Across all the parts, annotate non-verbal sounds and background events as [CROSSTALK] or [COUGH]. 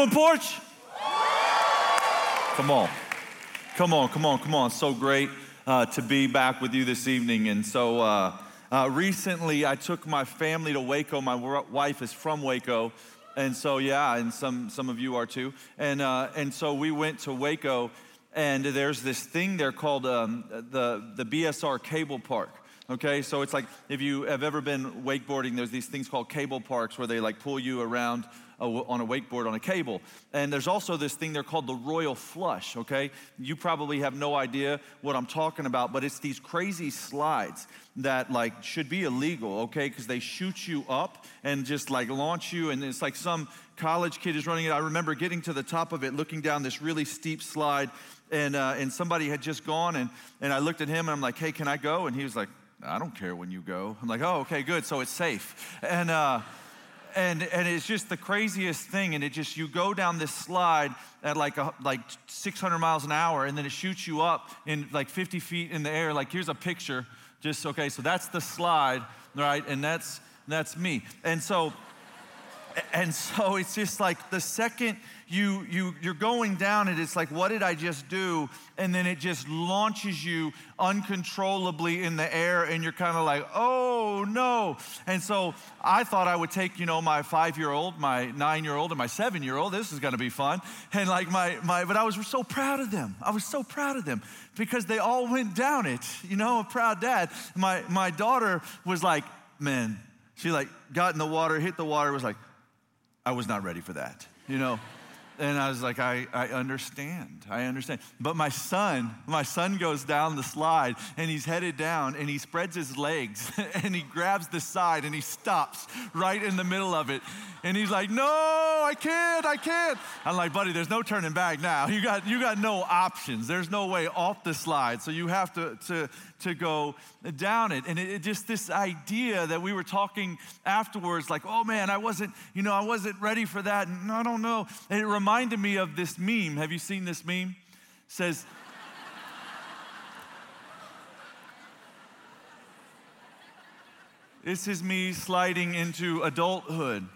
Doing, porch? Come on. Come on, come on, come on. So great uh, to be back with you this evening. And so uh, uh, recently I took my family to Waco. My wife is from Waco. And so, yeah, and some, some of you are too. And, uh, and so we went to Waco, and there's this thing there called um, the, the BSR Cable Park. Okay, so it's like if you have ever been wakeboarding, there's these things called cable parks where they like pull you around on a wakeboard on a cable. And there's also this thing they're called the Royal Flush, okay? You probably have no idea what I'm talking about, but it's these crazy slides that like should be illegal, okay? Because they shoot you up and just like launch you, and it's like some college kid is running it. I remember getting to the top of it, looking down this really steep slide, and, uh, and somebody had just gone, and, and I looked at him and I'm like, hey, can I go? And he was like, I don't care when you go. I'm like, oh, okay, good. So it's safe. And, uh, and, and it's just the craziest thing. And it just, you go down this slide at like, a, like 600 miles an hour, and then it shoots you up in like 50 feet in the air. Like, here's a picture. Just, okay, so that's the slide, right? And that's, that's me. And so, and so it's just like the second you, you, you're going down it, it's like, what did I just do? And then it just launches you uncontrollably in the air, and you're kind of like, oh no. And so I thought I would take, you know, my five year old, my nine year old, and my seven year old. This is gonna be fun. And like my, my, but I was so proud of them. I was so proud of them because they all went down it, you know, a proud dad. My, my daughter was like, man, she like got in the water, hit the water, was like, I was not ready for that, you know. And I was like, I, I understand. I understand. But my son, my son goes down the slide and he's headed down and he spreads his legs [LAUGHS] and he grabs the side and he stops right in the middle of it. And he's like, No, I can't, I can't. I'm like, buddy, there's no turning back now. You got you got no options. There's no way off the slide. So you have to to to go down it. And it, it, just this idea that we were talking afterwards, like, oh man, I wasn't, you know, I wasn't ready for that. And I don't know. And it reminded me of this meme. Have you seen this meme? It says, [LAUGHS] This is me sliding into adulthood.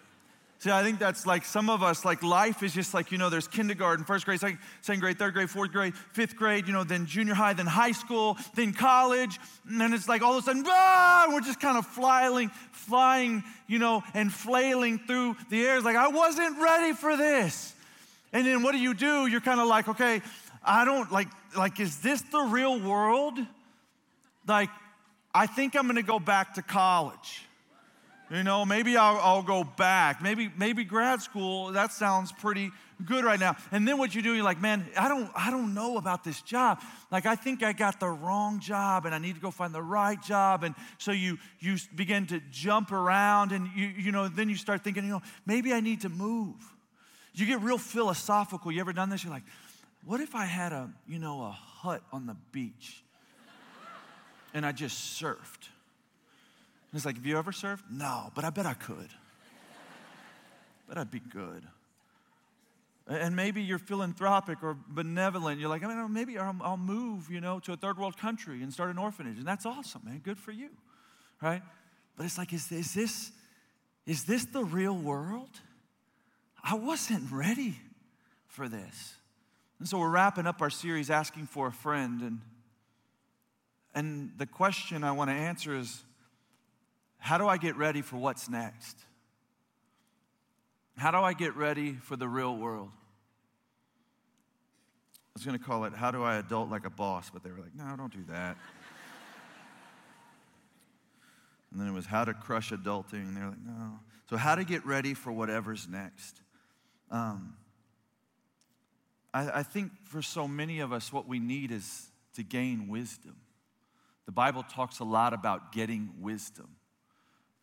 See, I think that's like some of us, like life is just like, you know, there's kindergarten, first grade, second, second grade, third grade, fourth grade, fifth grade, you know, then junior high, then high school, then college. And then it's like all of a sudden, ah, we're just kind of flying, flying, you know, and flailing through the air. It's like, I wasn't ready for this. And then what do you do? You're kind of like, okay, I don't like, like, is this the real world? Like, I think I'm gonna go back to college. You know, maybe I'll, I'll, go back. Maybe, maybe grad school, that sounds pretty good right now. And then what you do, you're like, man, I don't, I don't know about this job. Like, I think I got the wrong job and I need to go find the right job. And so you, you begin to jump around and you, you know, then you start thinking, you know, maybe I need to move. You get real philosophical. You ever done this? You're like, what if I had a, you know, a hut on the beach and I just surfed? He's like, Have you ever served? No, but I bet I could. but I'd be good. And maybe you're philanthropic or benevolent. You're like, I mean, maybe I'll, I'll move, you know, to a third world country and start an orphanage. And that's awesome, man. Good for you, right? But it's like, is, is this, is this the real world? I wasn't ready for this. And so we're wrapping up our series asking for a friend. And, and the question I want to answer is how do I get ready for what's next? How do I get ready for the real world? I was going to call it How Do I Adult Like a Boss, but they were like, No, don't do that. [LAUGHS] and then it was How to Crush Adulting, and they're like, No. So, how to get ready for whatever's next. Um, I, I think for so many of us, what we need is to gain wisdom. The Bible talks a lot about getting wisdom.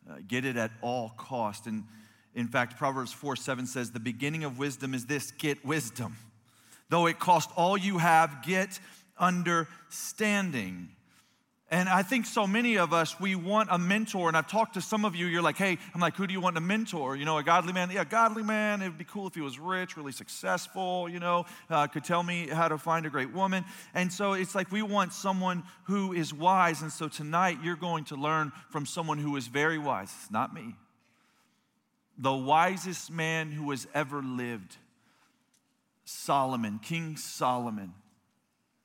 Uh, get it at all cost. And in fact, Proverbs 4 7 says, The beginning of wisdom is this get wisdom. Though it cost all you have, get understanding. And I think so many of us, we want a mentor. And I've talked to some of you, you're like, hey, I'm like, who do you want to mentor? You know, a godly man? Yeah, godly man. It'd be cool if he was rich, really successful, you know, uh, could tell me how to find a great woman. And so it's like we want someone who is wise. And so tonight you're going to learn from someone who is very wise. It's not me. The wisest man who has ever lived Solomon, King Solomon.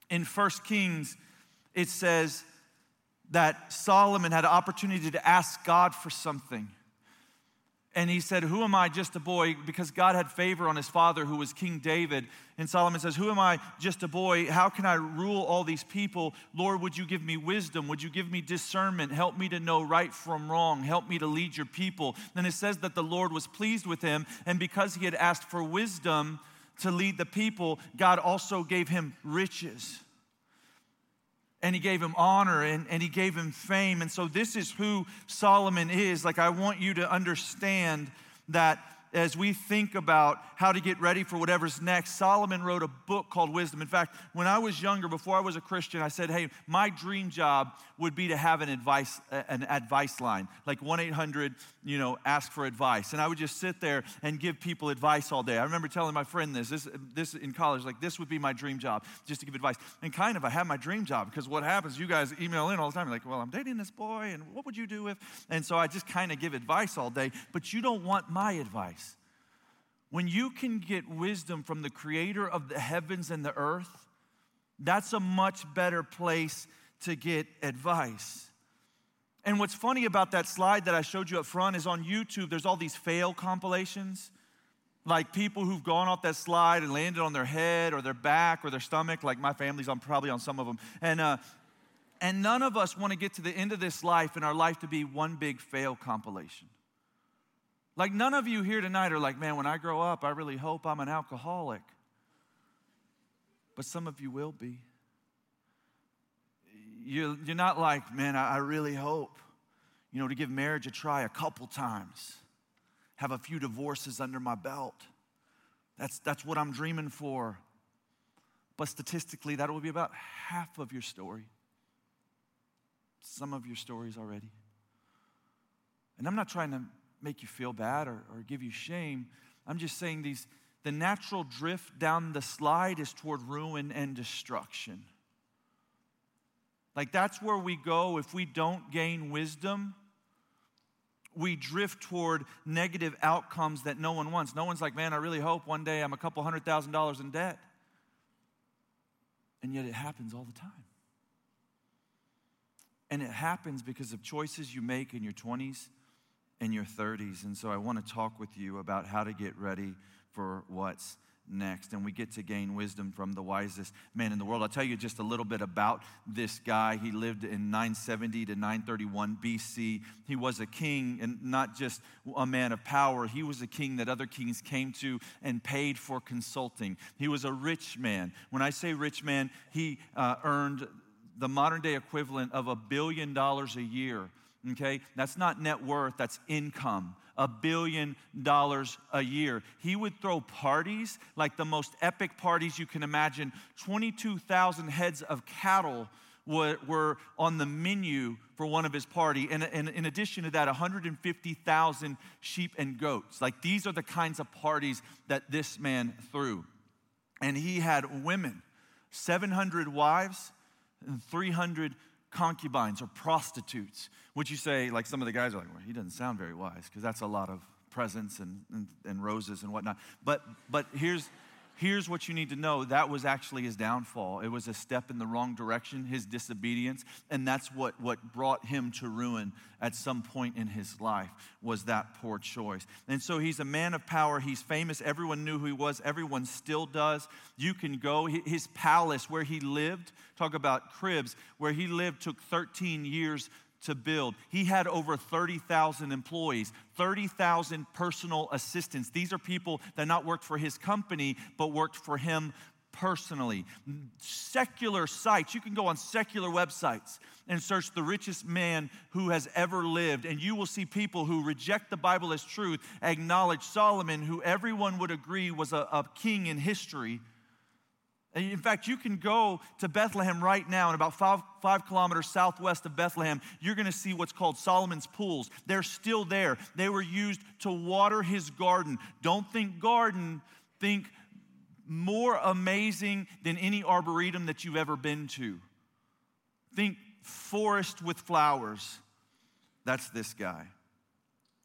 In First Kings, it says that Solomon had an opportunity to ask God for something. And he said, Who am I, just a boy? Because God had favor on his father, who was King David. And Solomon says, Who am I, just a boy? How can I rule all these people? Lord, would you give me wisdom? Would you give me discernment? Help me to know right from wrong. Help me to lead your people. Then it says that the Lord was pleased with him. And because he had asked for wisdom to lead the people, God also gave him riches and he gave him honor and, and he gave him fame. And so, this is who Solomon is. Like, I want you to understand that as we think about how to get ready for whatever's next, Solomon wrote a book called Wisdom. In fact, when I was younger, before I was a Christian, I said, "Hey, my dream job would be to have an advice an advice line, like 1-800, you know, ask for advice." And I would just sit there and give people advice all day. I remember telling my friend this, this this in college, like this would be my dream job, just to give advice. And kind of I have my dream job because what happens, you guys email in all the time, like, "Well, I'm dating this boy and what would you do if?" And so I just kind of give advice all day, but you don't want my advice. When you can get wisdom from the creator of the heavens and the earth, that's a much better place to get advice. And what's funny about that slide that I showed you up front is on YouTube, there's all these fail compilations. Like people who've gone off that slide and landed on their head or their back or their stomach, like my family's on probably on some of them. And, uh, and none of us want to get to the end of this life and our life to be one big fail compilation. Like, none of you here tonight are like, man, when I grow up, I really hope I'm an alcoholic. But some of you will be. You're, you're not like, man, I, really hope, you know, to give marriage a try a couple times, have a few divorces under my belt. That's, that's what I'm dreaming for. But statistically, that will be about half of your story. Some of your stories already. And I'm not trying to make you feel bad or, or give you shame. I'm just saying these the natural drift down the slide is toward ruin and destruction. Like that's where we go if we don't gain wisdom. We drift toward negative outcomes that no one wants. No one's like, man, I really hope one day I'm a couple hundred thousand dollars in debt. And yet it happens all the time. And it happens because of choices you make in your 20s in your 30s. And so I want to talk with you about how to get ready for what's next. And we get to gain wisdom from the wisest man in the world. I'll tell you just a little bit about this guy. He lived in 970 to 931 BC. He was a king and not just a man of power, he was a king that other kings came to and paid for consulting. He was a rich man. When I say rich man, he uh, earned the modern day equivalent of a billion dollars a year okay? That's not net worth, that's income. A billion dollars a year. He would throw parties like the most epic parties you can imagine. 22,000 heads of cattle were, on the menu for one of his party. And, and in addition to that, 150,000 sheep and goats. Like these are the kinds of parties that this man threw. And he had women, 700 wives and 300 concubines or prostitutes. Would you say, like some of the guys are like, well, he doesn't sound very wise because that's a lot of presents and, and, and, roses and whatnot. But, but here's, here's what you need to know that was actually his downfall. It was a step in the wrong direction, his disobedience, and that's what, what brought him to ruin at some point in his life was that poor choice. And so he's a man of power. He's famous. Everyone knew who he was. Everyone still does. You can go. His palace where he lived, talk about cribs, where he lived took 13 years to build. He had over 30,000 employees, 30,000 personal assistants. These are people that not worked for his company, but worked for him personally. Secular sites, you can go on secular websites and search the richest man who has ever lived, and you will see people who reject the Bible as truth, acknowledge Solomon, who everyone would agree was a, a king in history in fact, you can go to Bethlehem right now, and about five, five kilometers southwest of Bethlehem, you're going to see what's called Solomon's Pools. They're still there. They were used to water his garden. Don't think garden, think more amazing than any arboretum that you've ever been to. Think forest with flowers. That's this guy.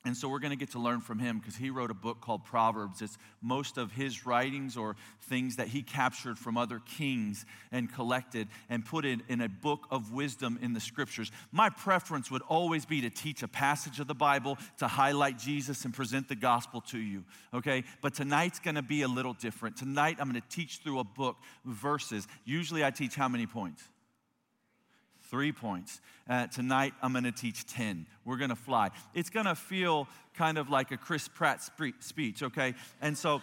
And so we're going to get to learn from him because he wrote a book called Proverbs. It's most of his writings or things that he captured from other kings and collected and put it in a book of wisdom in the scriptures. My preference would always be to teach a passage of the Bible to highlight Jesus and present the gospel to you, okay? But tonight's going to be a little different. Tonight I'm going to teach through a book, verses. Usually I teach how many points? Three points. Uh, tonight, I'm going to teach 10. We're going to fly. It's going to feel kind of like a Chris Pratt speech, okay? And so,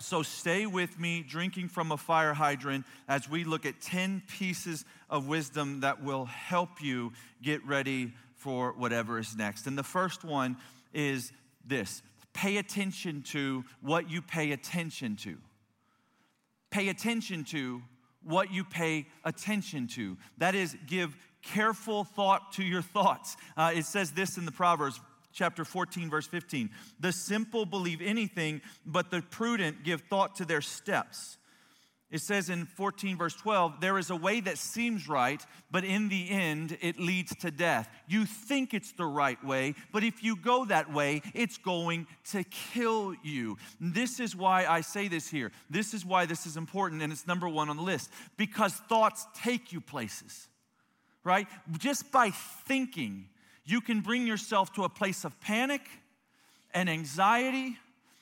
so stay with me, drinking from a fire hydrant, as we look at 10 pieces of wisdom that will help you get ready for whatever is next. And the first one is this pay attention to what you pay attention to. Pay attention to what you pay attention to. That is, give careful thought to your thoughts. Uh, it says this in the Proverbs, chapter 14, verse 15 The simple believe anything, but the prudent give thought to their steps. It says in 14, verse 12, there is a way that seems right, but in the end, it leads to death. You think it's the right way, but if you go that way, it's going to kill you. This is why I say this here. This is why this is important, and it's number one on the list because thoughts take you places, right? Just by thinking, you can bring yourself to a place of panic and anxiety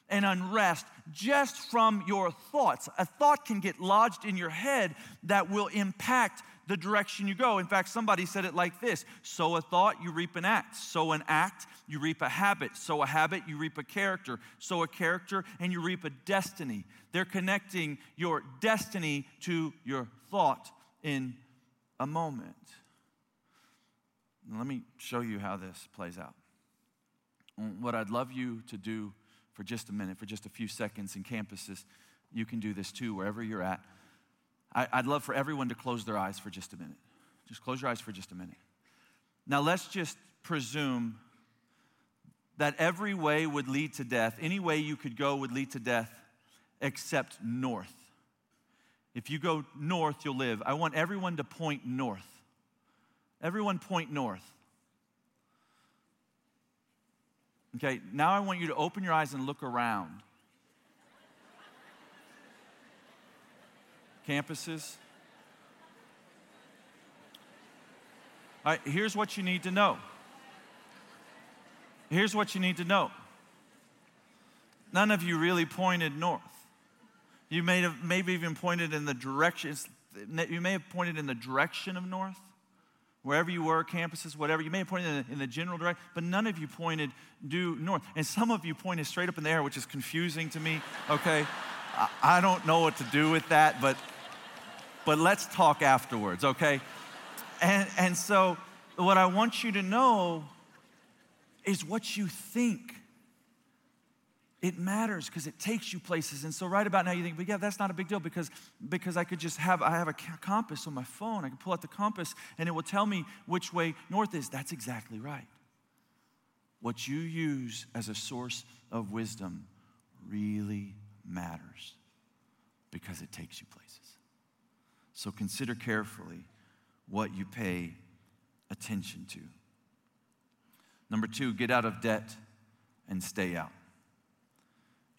and unrest just from your thoughts. A thought can get lodged in your head that will impact the direction you go. In fact, somebody said it like this sow a thought, you reap an act. Sow an act, you reap a habit. Sow a habit, you reap a character. Sow a character, and you reap a destiny. They're connecting your destiny to your thought in a moment. Let me show you how this plays out. What I'd love you to do for just a minute, for just a few seconds in campuses. You can do this too, wherever you're at. I, would love for everyone to close their eyes for just a minute. Just close your eyes for just a minute. Now, let's just presume that every way would lead to death. Any way you could go would lead to death except north. If you go north, you'll live. I want everyone to point north. Everyone point north. Okay, now I want you to open your eyes and look around. Campuses. All right, here's what you need to know. Here's what you need to know. None of you really pointed north. You may have maybe even pointed in the direction, you may have pointed in the direction of north wherever you were, campuses, whatever. You may have pointed in the, in the, general direction, but none of you pointed due north. And some of you pointed straight up in the air, which is confusing to me, okay? I, I don't know what to do with that, but, but let's talk afterwards, okay? And, and so, what I want you to know is what you think it matters because it takes you places. And so right about now you think, but yeah, that's not a big deal because, because I could just have, I have a compass on my phone. I can pull out the compass and it will tell me which way north is. That's exactly right. What you use as a source of wisdom really matters because it takes you places. So consider carefully what you pay attention to. Number two, get out of debt and stay out.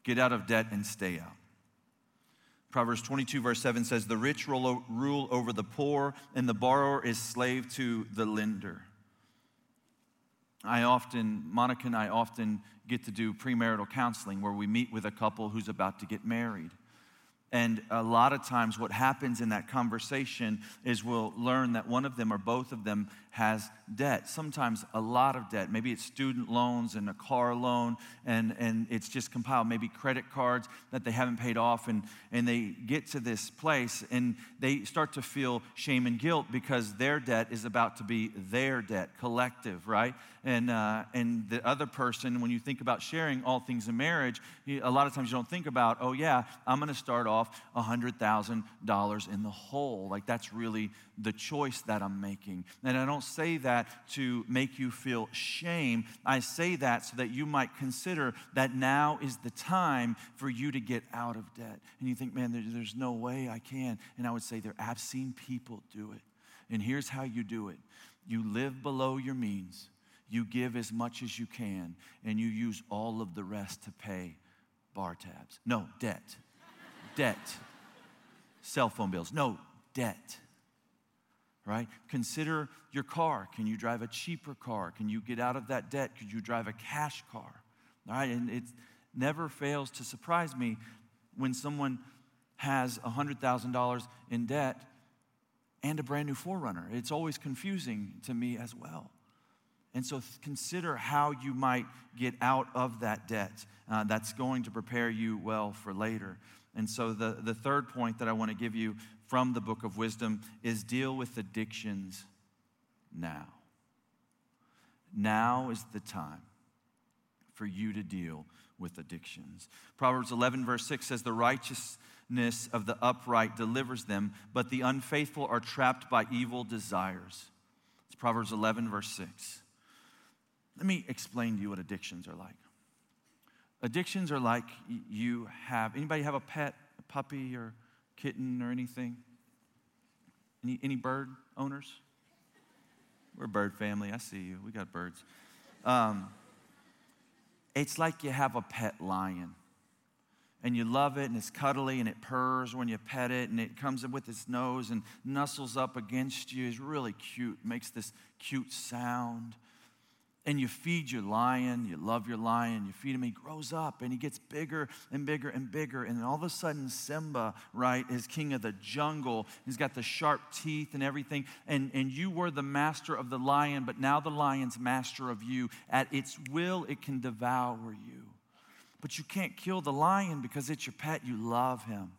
Get out of debt and stay out. Proverbs 22, verse 7 says, The rich rule over the poor, and the borrower is slave to the lender. I often, Monica and I often get to do premarital counseling where we meet with a couple who's about to get married. And a lot of times, what happens in that conversation is we'll learn that one of them or both of them has debt, sometimes a lot of debt. Maybe it's student loans and a car loan, and, and it's just compiled. Maybe credit cards that they haven't paid off, and, and they get to this place and they start to feel shame and guilt because their debt is about to be their debt, collective, right? And, uh, and the other person, when you think about sharing all things in marriage, a lot of times you don't think about, oh, yeah, I'm going to start off $100,000 in the hole. Like that's really the choice that I'm making. And I don't say that to make you feel shame. I say that so that you might consider that now is the time for you to get out of debt. And you think, man, there's no way I can. And I would say, there, I've seen people do it. And here's how you do it you live below your means you give as much as you can and you use all of the rest to pay bar tabs. No, debt. debt. Cell phone bills. No, debt. Right? Consider your car. Can you drive a cheaper car? Can you get out of that debt? Could you drive a cash car? All right? And it never fails to surprise me when someone has $100,000 in debt and a brand new 4Runner. It's always confusing to me as well. And so consider how you might get out of that debt. Uh, that's going to prepare you well for later. And so the, the third point that I want to give you from the book of wisdom is deal with addictions now. Now is the time for you to deal with addictions. Proverbs 11, verse 6 says, The righteousness of the upright delivers them, but the unfaithful are trapped by evil desires. It's Proverbs 11, verse 6. Let me explain to you what addictions are like. Addictions are like you have, anybody have a pet, a puppy or kitten or anything? Any, any bird owners? We're a bird family. I see you. We got birds. Um, it's like you have a pet lion and you love it and it's cuddly and it purrs when you pet it and it comes with its nose and nuzzles up against you. It's really cute, makes this cute sound and you feed your lion, you love your lion, you feed him, he grows up and he gets bigger and bigger and bigger. And then all of a sudden, Simba, right, is king of the jungle. He's got the sharp teeth and everything. And, and you were the master of the lion, but now the lion's master of you. At its will, it can devour you. But you can't kill the lion because it's your pet, you love him.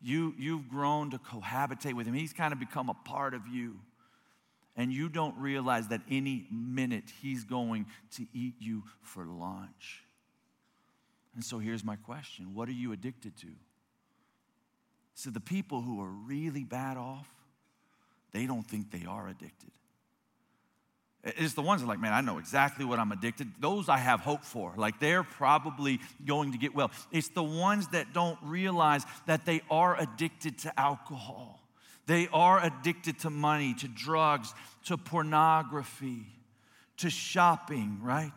You, you've grown to cohabitate with him, he's kind of become a part of you and you don't realize that any minute he's going to eat you for lunch. And so here's my question What are you addicted to? So, the people who are really bad off, they don't think they are addicted. It's the ones that are like, man, I know exactly what I'm addicted. Those I have hope for. Like they're probably going to get well. It's the ones that don't realize that they are addicted to alcohol they are addicted to money, to drugs, to pornography, to shopping, right?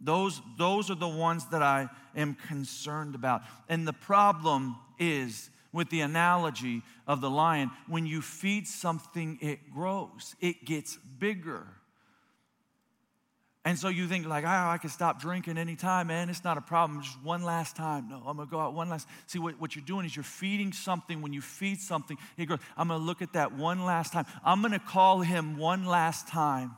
Those, those are the ones that I am concerned about. And the problem is with the analogy of the lion when you feed something, it grows, it gets bigger. And so you think like, oh, I can stop drinking anytime, man. It's not a problem. Just one last time. No, I'm gonna go out one last. See what, what you're doing is you're feeding something. When you feed something, it goes, I'm gonna look at that one last time. I'm gonna call him one last time.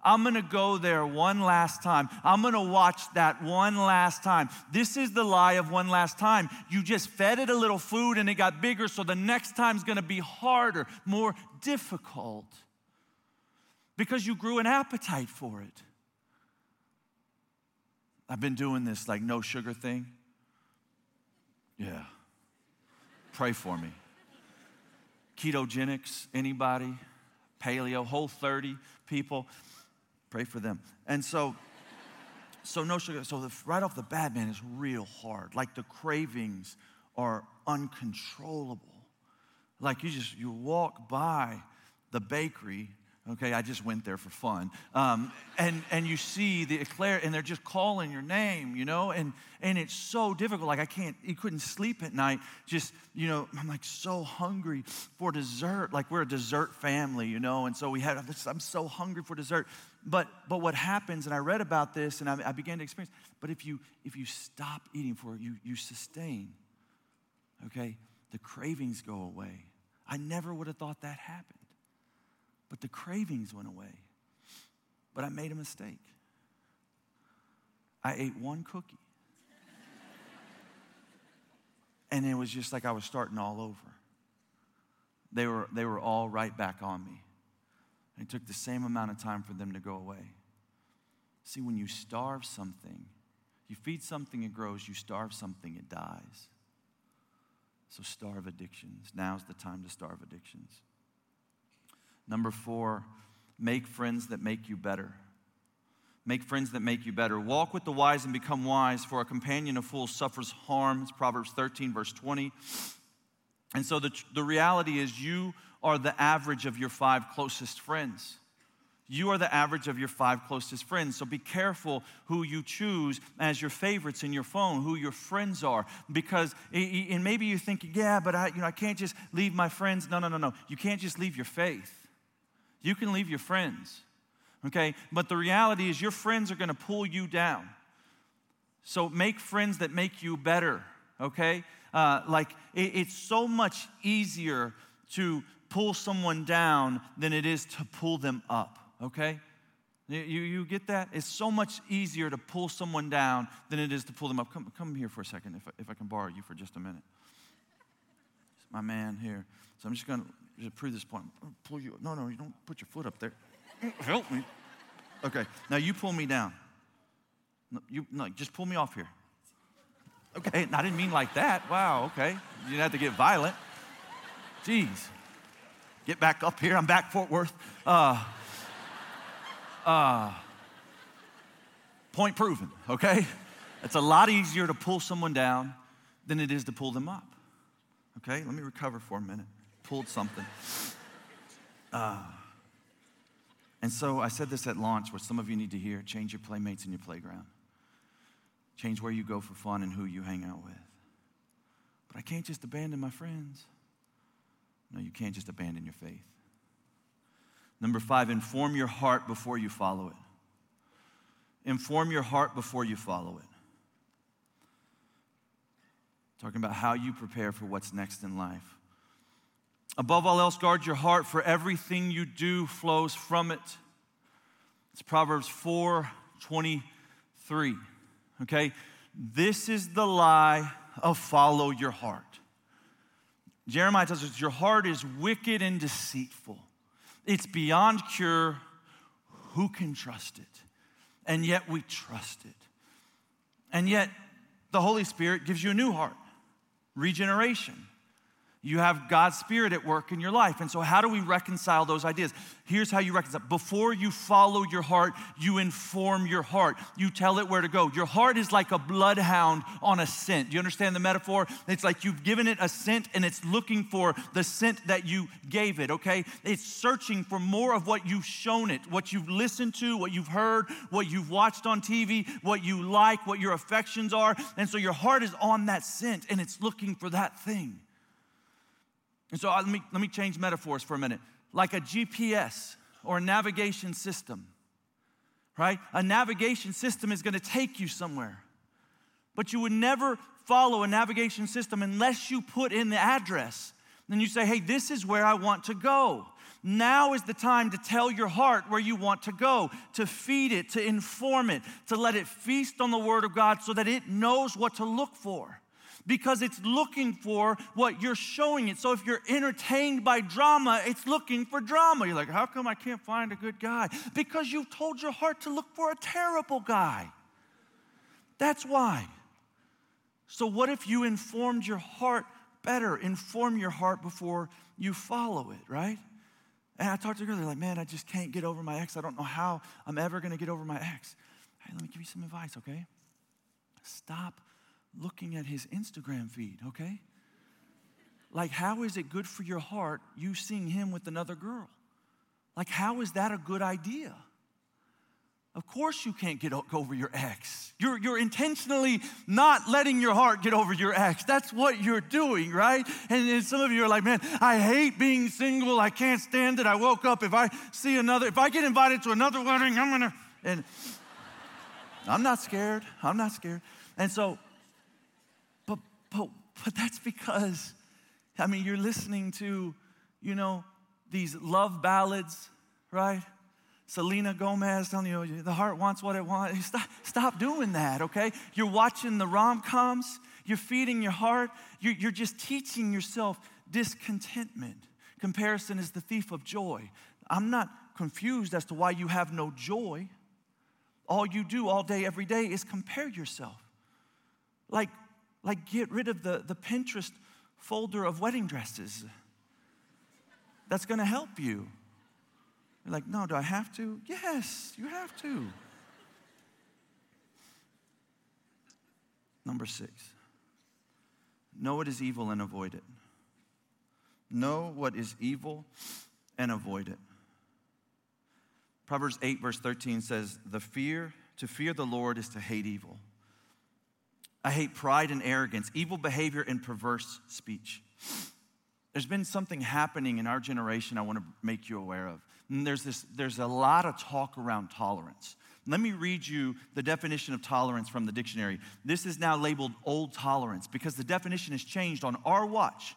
I'm gonna go there one last time. I'm gonna watch that one last time. This is the lie of one last time. You just fed it a little food and it got bigger, so the next time's gonna be harder, more difficult because you grew an appetite for it. I've been doing this like no sugar thing. Yeah. Pray for me. Ketogenics, anybody? Paleo, whole 30 people. Pray for them. And so, so no sugar. So the, right off the bat, man, is real hard. Like the cravings are uncontrollable. Like you just you walk by the bakery Okay, I just went there for fun. Um, and, and you see the eclair, and they're just calling your name, you know, and, and it's so difficult. Like, I can't, you couldn't sleep at night. Just, you know, I'm like so hungry for dessert. Like, we're a dessert family, you know, and so we had, I'm so hungry for dessert. But, but what happens, and I read about this and I, I began to experience, but if you, if you stop eating for it, you, you sustain, okay, the cravings go away. I never would have thought that happened. But the cravings went away. But I made a mistake. I ate one cookie. [LAUGHS] and it was just like I was starting all over. They were, they were all right back on me. It took the same amount of time for them to go away. See, when you starve something, you feed something, it grows. You starve something, it dies. So starve addictions. Now's the time to starve addictions. Number four, make friends that make you better. Make friends that make you better. Walk with the wise and become wise, for a companion of fools suffers harm. It's Proverbs 13, verse 20. And so the, the reality is, you are the average of your five closest friends. You are the average of your five closest friends. So be careful who you choose as your favorites in your phone, who your friends are. Because, and maybe you think, yeah, but I, you know, I can't just leave my friends. No, no, no, no. You can't just leave your faith. You can leave your friends, okay? But the reality is, your friends are gonna pull you down. So make friends that make you better, okay? Uh, like, it, it's so much easier to pull someone down than it is to pull them up okay? You, you get that? It's so much easier to pull someone down than it is to pull them up. Come, come here for a second, if, if I can borrow you for just a minute. It's my man here. So I'm just going to prove this point. Pull you. No, no, you don't put your foot up there. Help me. Okay, now you pull me down. No, you, no, just pull me off here. Okay, I didn't mean like that. Wow, okay. You didn't have to get violent. Jeez. Get back up here. I'm back Fort Worth. Uh, uh, point proven, okay? It's a lot easier to pull someone down than it is to pull them up. Okay, let me recover for a minute. Pulled something. Uh, and so I said this at launch, where some of you need to hear change your playmates in your playground, change where you go for fun and who you hang out with. But I can't just abandon my friends. No, you can't just abandon your faith. Number five, inform your heart before you follow it. Inform your heart before you follow it. Talking about how you prepare for what's next in life. Above all else, guard your heart, for everything you do flows from it. It's Proverbs 4 23. Okay? This is the lie of follow your heart. Jeremiah tells us your heart is wicked and deceitful. It's beyond cure. Who can trust it? And yet we trust it. And yet the Holy Spirit gives you a new heart, regeneration. You have God's Spirit at work in your life. And so, how do we reconcile those ideas? Here's how you reconcile. Before you follow your heart, you inform your heart. You tell it where to go. Your heart is like a bloodhound on a scent. Do you understand the metaphor? It's like you've given it a scent and it's looking for the scent that you gave it, okay? It's searching for more of what you've shown it, what you've listened to, what you've heard, what you've watched on TV, what you like, what your affections are. And so, your heart is on that scent and it's looking for that thing. And so uh, let me, let me change metaphors for a minute. Like a GPS or a navigation system, right? A navigation system is to take you somewhere. But you would never follow a navigation system unless you put in the address. Then you say, hey, this is where I want to go. Now is the time to tell your heart where you want to go, to feed it, to inform it, to let it feast on the Word of God so that it knows what to look for because it's looking for what you're showing it. So if you're entertained by drama, it's looking for drama. You're like, how come I can't find a good guy? Because you've told your heart to look for a terrible guy. That's why. So, what if you informed your heart better? Inform your heart before you follow it, right? And I talked to a girl, they're like, man, I just can't get over my ex. I don't know how I'm ever gonna get over my ex. Hey, let me give you some advice, okay? Stop looking at his Instagram feed, okay? Like, how is it good for your heart you seeing him with another girl? Like, how is that a good idea? Of course, you can't get over your ex. You're, you're intentionally not letting your heart get over your ex. That's what you're doing, right? And, and some of you are like, man, I hate being single. I can't stand it. I woke up. If I see another, if I get invited to another wedding, I'm gonna, and [LAUGHS] I'm not scared. I'm not scared. And so but, that's because, I mean, you're listening to, you know, these love ballads, right? Selena Gomez telling you, the heart wants what it wants. [LAUGHS] Stop, stop doing that, okay? You're watching the rom coms, you're feeding your heart, you're, you're just teaching yourself discontentment. Comparison is the thief of joy. I'm not confused as to why you have no joy. All you do all day, every day is compare yourself. Like, like get rid of the, the Pinterest folder of wedding dresses. That's gonna help you. You're like, no, do I have to? Yes, you have to. Number six, know what is evil and avoid it. Know what is evil and avoid it. Proverbs 8, verse 13 says, The fear, to fear the Lord is to hate evil. I hate pride and arrogance, evil behavior and perverse speech. There's been something happening in our generation I want to make you aware of. And there's, this, there's a lot of talk around tolerance. Let me read you the definition of tolerance from the dictionary. This is now labeled old tolerance because the definition has changed on our watch.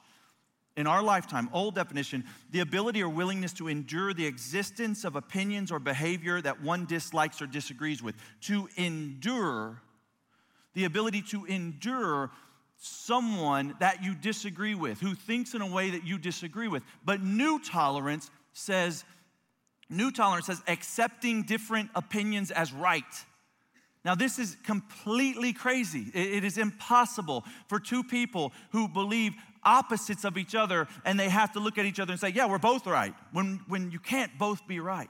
In our lifetime, old definition, the ability or willingness to endure the existence of opinions or behavior that one dislikes or disagrees with. To endure, the ability to endure someone that you disagree with, who thinks in a way that you disagree with. But new tolerance says, new tolerance says accepting different opinions as right. Now, this is completely crazy. It is impossible for two people who believe opposites of each other and they have to look at each other and say, Yeah, we're both right, when, when you can't both be right.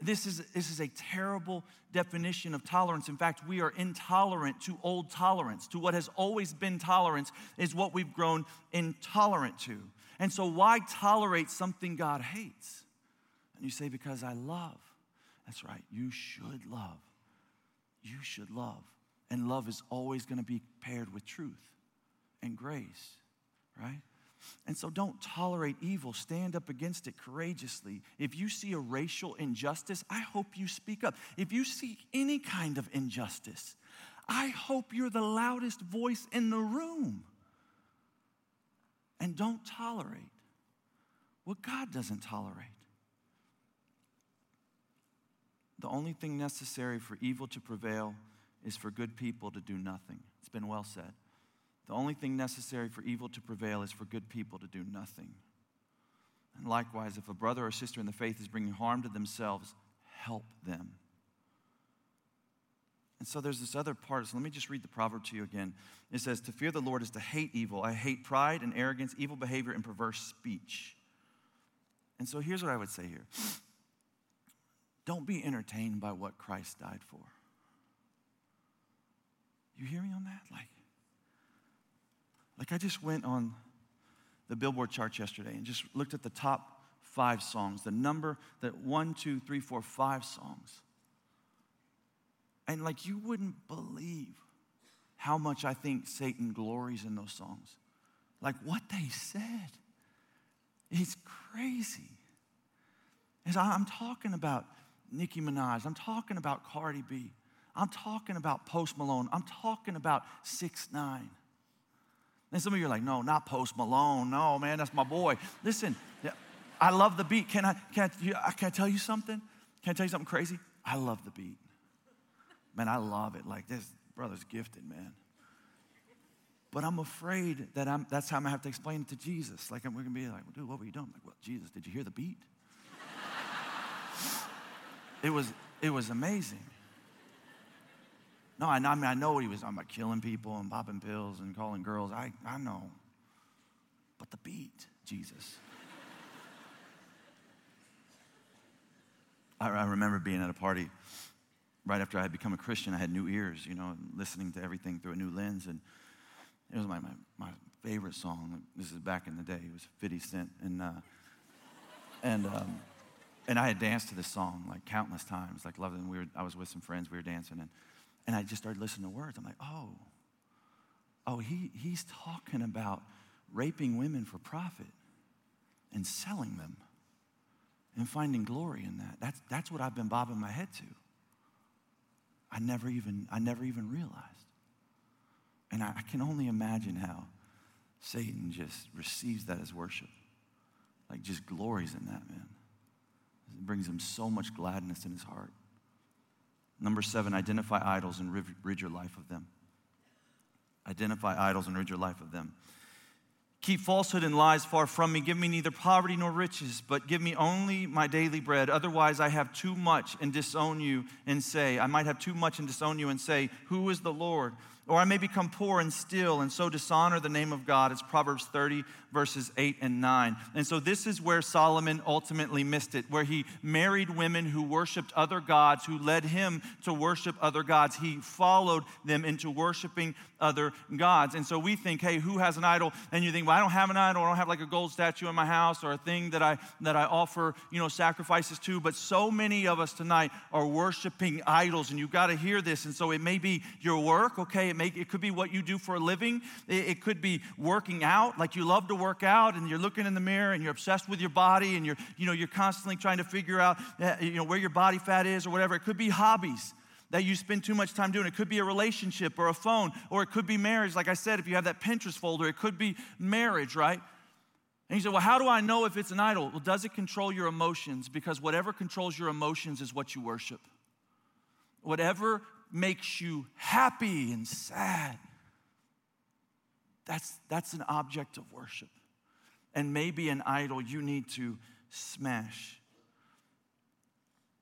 This is, this is a terrible definition of tolerance. In fact, we are intolerant to old tolerance, to what has always been tolerance, is what we've grown intolerant to. And so, why tolerate something God hates? And you say, Because I love. That's right, you should love. You should love. And love is always going to be paired with truth and grace, right? And so don't tolerate evil. Stand up against it courageously. If you see a racial injustice, I hope you speak up. If you see any kind of injustice, I hope you're the loudest voice in the room. And don't tolerate what God doesn't tolerate. The only thing necessary for evil to prevail is for good people to do nothing. It's been well said. The only thing necessary for evil to prevail is for good people to do nothing. And likewise, if a brother or sister in the faith is bringing harm to themselves, help them. And so there's this other part. So let me just read the proverb to you again. It says, To fear the Lord is to hate evil. I hate pride and arrogance, evil behavior, and perverse speech. And so here's what I would say here don't be entertained by what Christ died for. You hear me on that? Like, like I just went on the Billboard charts yesterday and just looked at the top five songs, the number that one, two, three, four, five songs. And like you wouldn't believe how much I think Satan glories in those songs. Like what they said. It's crazy. As I'm talking about Nicki Minaj, I'm talking about Cardi B, I'm talking about Post Malone, I'm talking about 6 9 and some of you are like, no, not Post Malone. No, man, that's my boy. Listen, I love the beat. Can I, can I, uh, can I tell you something? Can I tell you something crazy? I love the beat. Man, I love it. Like, this brother's gifted, man. But I'm afraid that I'm, that's how I'm gonna have to explain it to Jesus. Like, we're gonna be like, dude, what were you doing? I'm like, well, Jesus, did you hear the beat? [LAUGHS] it was, it was amazing. No, I, I mean, I know what he was talking about killing people and popping pills and calling girls. I, I know. But the beat, Jesus. I, I remember being at a party right after I had become a Christian. I had new ears, you know, listening to everything through a new lens. And it was my, my, my favorite song. This is back in the day. It was 50 Cent. And, uh, and, um, and I had danced to this song like countless times, like. And we were, I was with some friends, we were dancing. And and I just started listening to words. I'm like, oh, oh, he, he's talking about raping women for profit and selling them and finding glory in that. That's, that's what I've been bobbing my head to. I never even, I never even realized. And I, I can only imagine how Satan just receives that as worship. Like just glories in that, man. It brings him so much gladness in his heart. Number seven, identify idols and rid your life of them. Identify idols and rid your life of them. Keep falsehood and lies far from me. Give me neither poverty nor riches, but give me only my daily bread. Otherwise, I have too much and disown you and say, I might have too much and disown you and say, Who is the Lord? Or I may become poor and steal and so dishonor the name of God. It's Proverbs 30, verses 8 and 9. And so this is where Solomon ultimately missed it, where he married women who worshiped other gods, who led him to worship other gods. He followed them into worshiping other gods. And so we think, hey, who has an idol? And you think, well, I don't have an idol. I don't have like a gold statue in my house or a thing that I that I offer, you know, sacrifices to. But so many of us tonight are worshiping idols, and you've got to hear this. And so it may be your work, okay? It may it could be what you do for a living. It, it could be working out, like you love to work out, and you're looking in the mirror and you're obsessed with your body, and you're you know you're constantly trying to figure out uh, you know where your body fat is or whatever. It could be hobbies that you spend too much time doing. It could be a relationship or a phone, or it could be marriage. Like I said, if you have that Pinterest folder, it could be marriage, right? And you say, well, how do I know if it's an idol? Well, does it control your emotions? Because whatever controls your emotions is what you worship. Whatever makes you happy and sad, that's, that's an object of worship. And maybe an idol you need to smash.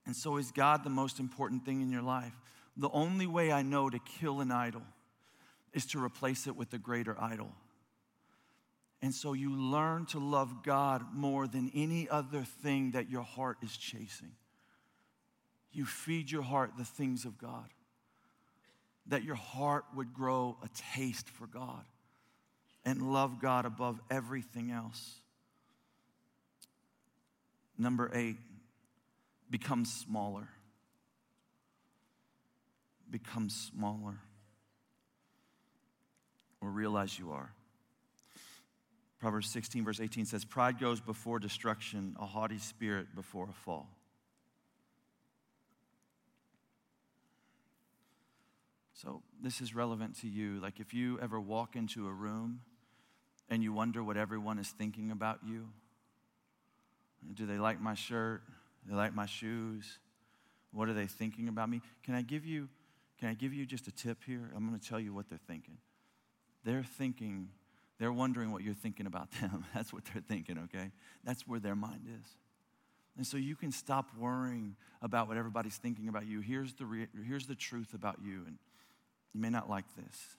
And so, is God the most important thing in your life? The only way I know to kill an idol is to replace it with a greater idol. And so, you learn to love God more than any other thing that your heart is chasing. You feed your heart the things of God, that your heart would grow a taste for God and love God above everything else. Number eight, become smaller. Become smaller. Or realize you are. Proverbs 16, verse 18 says, Pride goes before destruction, a haughty spirit before a fall. So, this is relevant to you. Like, if you ever walk into a room and you wonder what everyone is thinking about you, do they like my shirt? Do They like my shoes. What are they thinking about me? Can I give you, can I give you just a tip here? I'm going to tell you what they're thinking. They're thinking, they're wondering what you're thinking about [LAUGHS] them. That's what they're thinking, okay? That's where their mind is. And so you can stop worrying about what everybody's thinking about you. Here's the, re- here's the truth about you. And you may not like this,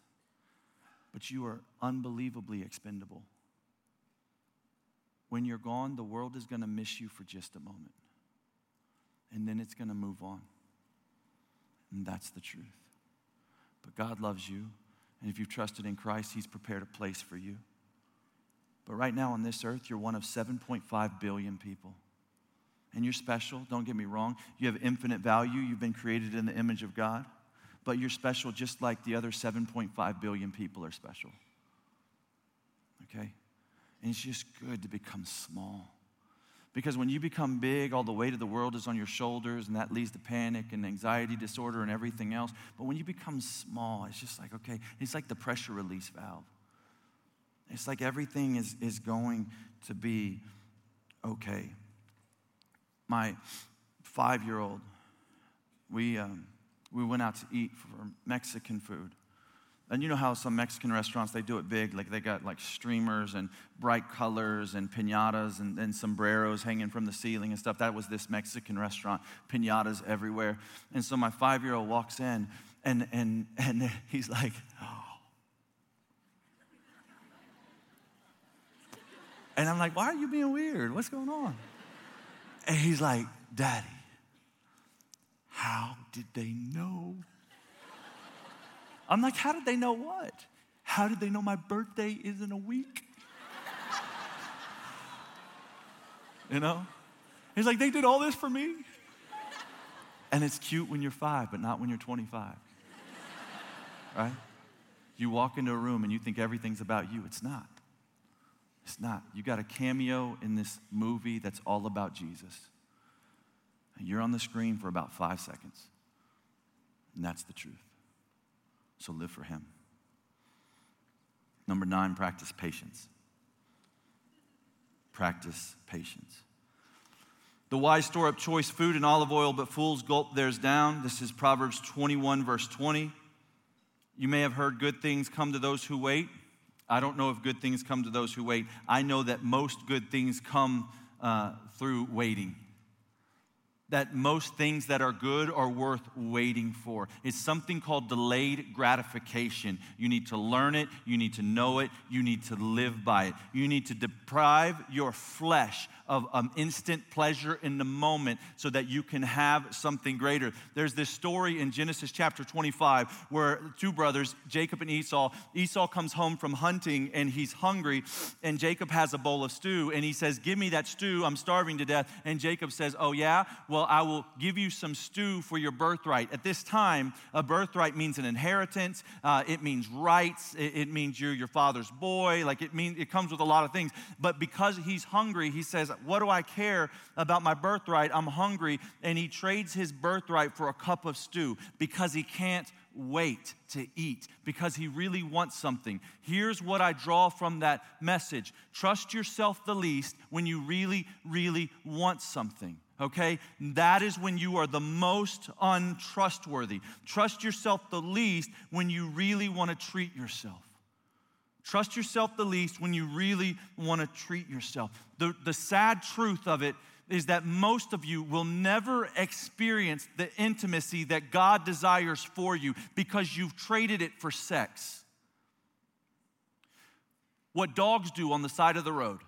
but you are unbelievably expendable. When you're gone, the world is going to miss you for just a moment and then it's going to move on. And that's the truth. But God loves you, and if you've trusted in Christ, He's prepared a place for you. But right now on this earth, you're one of 7.5 billion people. And you're special, don't get me wrong. You have infinite value, you've been created in the image of God, but you're special just like the other 7.5 billion people are special. Okay? And it's just good to become small. Because when you become big, all the weight of the world is on your shoulders, and that leads to panic and anxiety disorder and everything else. But when you become small, it's just like, okay, it's like the pressure release valve. It's like everything is, is going to be okay. My five year old, we, um, we went out to eat for Mexican food. And you know how some Mexican restaurants, they do it big. Like they got like streamers and bright colors and pinatas and, and sombreros hanging from the ceiling and stuff. That was this Mexican restaurant, pinatas everywhere. And so my five year old walks in and, and, and [LAUGHS] he's like, oh. [GASPS] And I'm like, why are you being weird? What's going on? And he's like, Daddy, how did they know I'm like, how did they know what? How did they know my birthday is in a week? you know? He's like, they did all this for me? And it's cute when you're five, but not when you're 25. Right? You walk into a room and you think everything's about you. It's not. It's not. You got a cameo in this movie that's all about Jesus. You're on the screen for about five seconds. And that's the truth. So live for Him. Number nine, practice patience. Practice patience. The wise store up choice food and olive oil, but fools gulp theirs down. This is Proverbs 21, verse 20. You may have heard good things come to those who wait. I don't know if good things come to those who wait. I know that most good things come uh, through waiting. That most things that are good are worth waiting for. It's something called delayed gratification. You need to learn it, you need to know it, you need to live by it. You need to deprive your flesh of um, instant pleasure in the moment so that you can have something greater. There's this story in Genesis chapter 25 where two brothers, Jacob and Esau, Esau comes home from hunting and he's hungry, and Jacob has a bowl of stew, and he says, Give me that stew, I'm starving to death. And Jacob says, Oh, yeah? Well, I will give you some stew for your birthright. At this time, a birthright means an inheritance, uh, it means rights, it, it means you're your father's boy, like it means it comes with a lot of things. But because he's hungry, he says, what do I care about my birthright? I'm hungry. And he trades his birthright for a cup of stew because he can't wait to eat because he really wants something. Here's what I draw from that message trust yourself the least when you really, really want something. Okay? That is when you are the most untrustworthy. Trust yourself the least when you really want to treat yourself. Trust yourself the least when you really want to treat yourself. The, the sad truth of it is that most of you will never experience the intimacy that God desires for you because you've traded it for sex. What dogs do on the side of the road.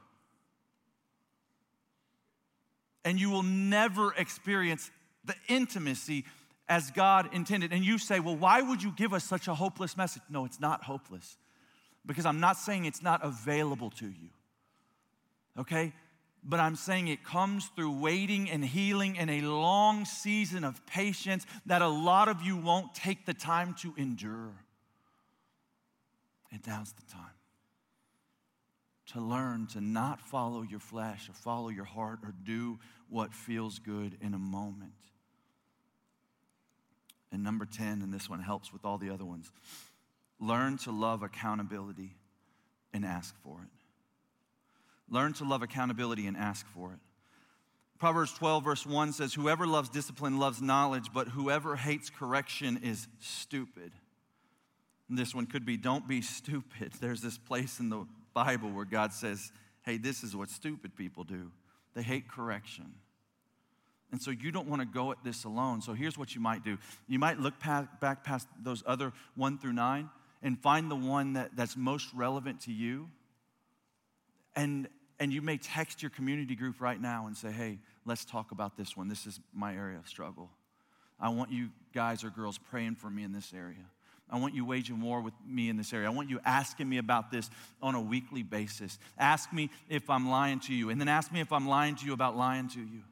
And you will never experience the intimacy as God intended. And you say, well, why would you give us such a hopeless message? No, it's not hopeless because I'm not saying it's not available to you. Okay? But I'm saying it comes through waiting and healing and a long season of patience that a lot of you won't take the time to endure. And now's the time to learn to not follow your flesh or follow your heart or do what feels good in a moment. And number 10, and this one helps with all the other ones Learn to love accountability and ask for it. Learn to love accountability and ask for it. Proverbs 12, verse 1 says, Whoever loves discipline loves knowledge, but whoever hates correction is stupid. And this one could be, Don't be stupid. [LAUGHS] There's this place in the Bible where God says, Hey, this is what stupid people do. They hate correction. And so you don't want to go at this alone. So here's what you might do you might look past, back past those other one through nine and find the one that, that's most relevant to you. And, and you may text your community group right now and say, hey, let's talk about this one. This is my area of struggle. I want you guys or girls praying for me in this area. I want you waging war with me in this area. I want you asking me about this on a weekly basis. Ask me if I'm lying to you, and then ask me if I'm lying to you about lying to you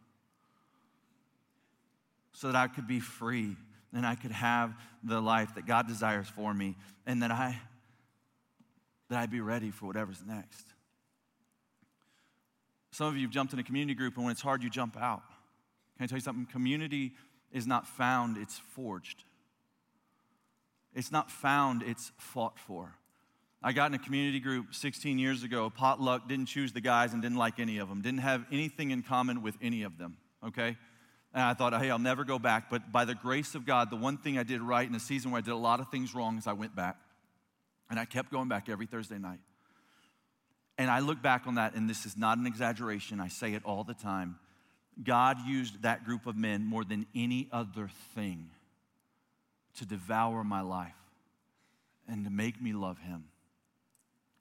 so that I could be free and I could have the life that God desires for me and that I that I'd be ready for whatever's next. Some of you have jumped in a community group and when it's hard you jump out. Can I tell you something? Community is not found, it's forged. It's not found, it's fought for. I got in a community group 16 years ago, potluck, didn't choose the guys and didn't like any of them, didn't have anything in common with any of them, okay? And I thought, hey, I'll never go back. But by the grace of God, the one thing I did right in a season where I did a lot of things wrong is I went back. And I kept going back every Thursday night. And I look back on that, and this is not an exaggeration, I say it all the time. God used that group of men more than any other thing to devour my life and to make me love Him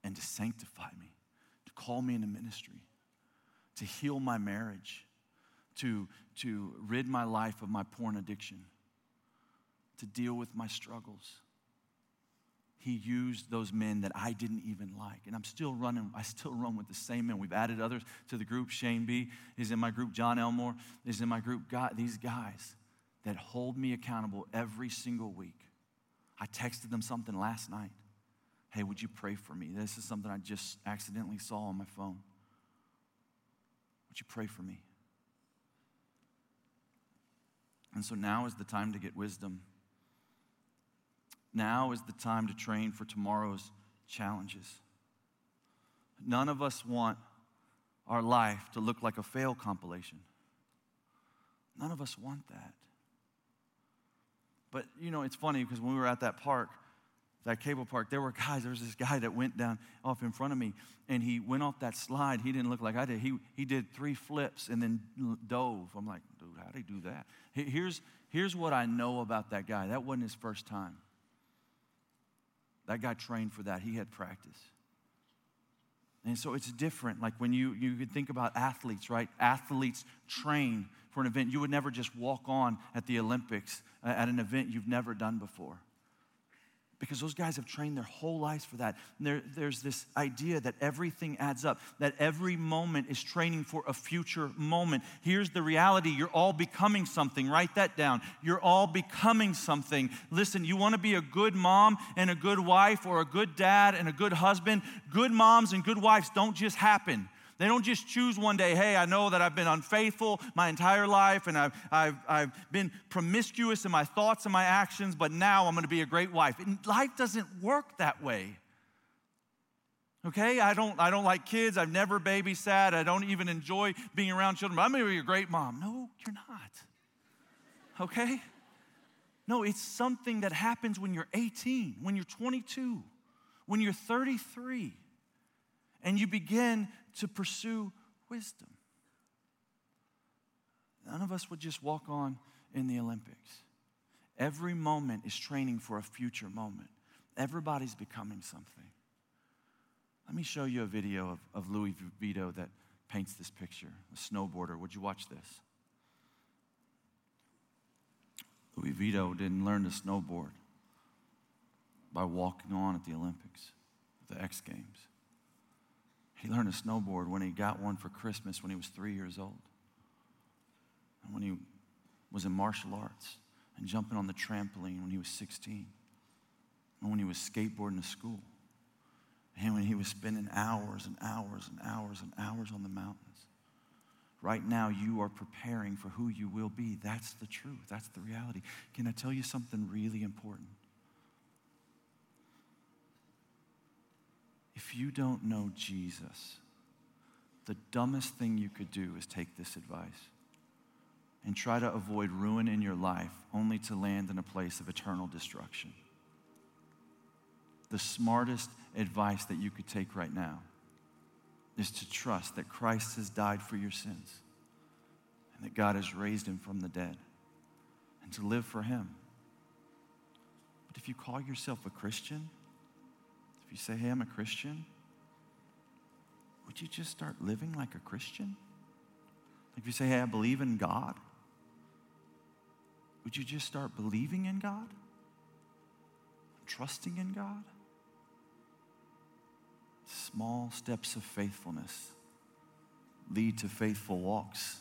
and to sanctify me, to call me into ministry, to heal my marriage, to, to rid my life of my porn addiction, to deal with my struggles. He used those men that I didn't even like. And I'm still running, I still run with the same men. We've added others to the group. Shane B is in my group. John Elmore is in my group. God, these guys that hold me accountable every single week. I texted them something last night. Hey, would you pray for me? This is something I just accidentally saw on my phone. Would you pray for me? And so now is the time to get wisdom. Now is the time to train for tomorrow's challenges. None of us want our life to look like a fail compilation. None of us want that. But you know, it's funny because when we were at that park, that cable park, there were guys, there was this guy that went down off in front of me and he went off that slide. He didn't look like I did. He, he did three flips and then dove. I'm like, dude, how do he do that? Here's, here's what I know about that guy. That wasn't his first time. That guy trained for that, he had practice. And so it's different. Like when you, you could think about athletes, right? Athletes train for an event. You would never just walk on at the Olympics at an event you've never done before because those guys have trained their whole lives for that. There, there's this idea that everything adds up, that every moment is training for a future moment. Here's the reality you're all becoming something. Write that down. You're all becoming something. Listen, you want to be a good mom and a good wife, or a good dad and a good husband. Good moms and good wives don't just happen. They don't just choose one day, hey, I know that I've been unfaithful my entire life and I've, I've, I've been promiscuous in my thoughts and my actions, but now I'm going to be a great wife. And life doesn't work that way. Okay, I don't, I don't like kids. I've never babysat. I don't even enjoy being around children. But I'm going to be a great mom. No, you're not. Okay? No, it's something that happens when you're 18, when you're 22, when you're 33, and you begin to pursue wisdom. None of us would just walk on in the Olympics. Every moment is training for a future moment. Everybody's becoming something. Let me show you a video of, of Louie Vito that paints this picture. A snowboarder. Would you watch this? Louie Vito didn't learn to snowboard by walking on at the Olympics, the X Games. He learned to snowboard when he got one for Christmas when he was three years old. And when he was in martial arts and jumping on the trampoline when he was 16. And when he was skateboarding to school. And when he was spending hours and hours and hours and hours on the mountains. Right now, you are preparing for who you will be. That's the truth. That's the reality. Can I tell you something really important? If you don't know Jesus, the dumbest thing you could do is take this advice and try to avoid ruin in your life only to land in a place of eternal destruction. The smartest advice that you could take right now is to trust that Christ has died for your sins and that God has raised him from the dead and to live for him. But if you call yourself a Christian, you say, hey, I'm a Christian, would you just start living like a Christian? Like if you say, hey, I believe in God, would you just start believing in God? Trusting in God? Small steps of faithfulness lead to faithful walks.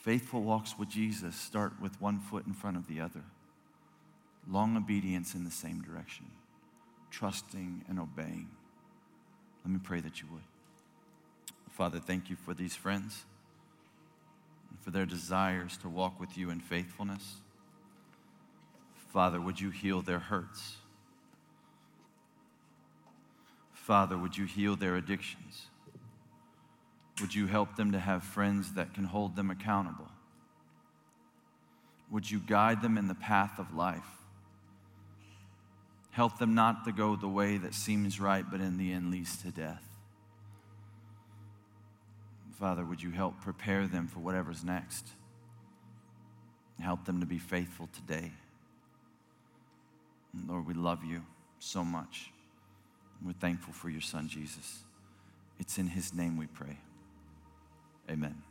Faithful walks with Jesus start with one foot in front of the other, long obedience in the same direction trusting and obeying. Let me pray that you would. Father, thank you for these friends and for their desires to walk with you in faithfulness. Father, would you heal their hurts? Father, would you heal their addictions? Would you help them to have friends that can hold them accountable? Would you guide them in the path of life? Help them not to go the way that seems right, but in the end leads to death. Father, would you help prepare them for whatever's next? Help them to be faithful today. And Lord, we love you so much. We're thankful for your son, Jesus. It's in his name we pray. Amen.